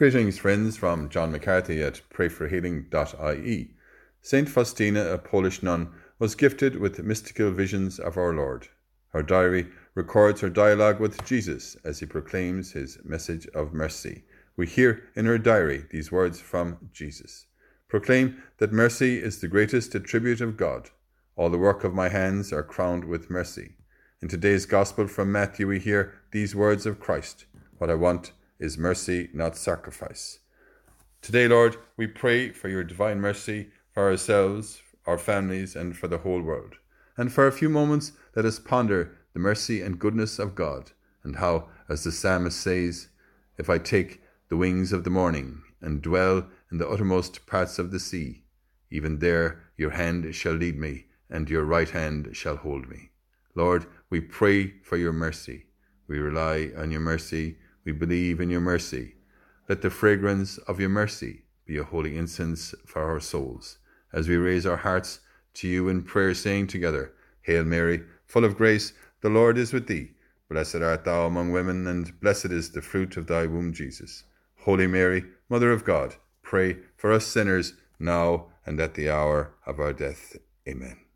Greetings, friends, from John McCarthy at prayforhealing.ie. Saint Faustina, a Polish nun, was gifted with mystical visions of our Lord. Her diary records her dialogue with Jesus as he proclaims his message of mercy. We hear in her diary these words from Jesus Proclaim that mercy is the greatest attribute of God. All the work of my hands are crowned with mercy. In today's Gospel from Matthew, we hear these words of Christ What I want is mercy, not sacrifice. Today, Lord, we pray for your divine mercy for ourselves, our families, and for the whole world. And for a few moments, let us ponder the mercy and goodness of God, and how, as the psalmist says, If I take the wings of the morning and dwell in the uttermost parts of the sea, even there your hand shall lead me, and your right hand shall hold me. Lord, we pray for your mercy. We rely on your mercy. We believe in your mercy. Let the fragrance of your mercy be a holy incense for our souls, as we raise our hearts to you in prayer, saying together, Hail Mary, full of grace, the Lord is with thee. Blessed art thou among women, and blessed is the fruit of thy womb, Jesus. Holy Mary, Mother of God, pray for us sinners, now and at the hour of our death. Amen.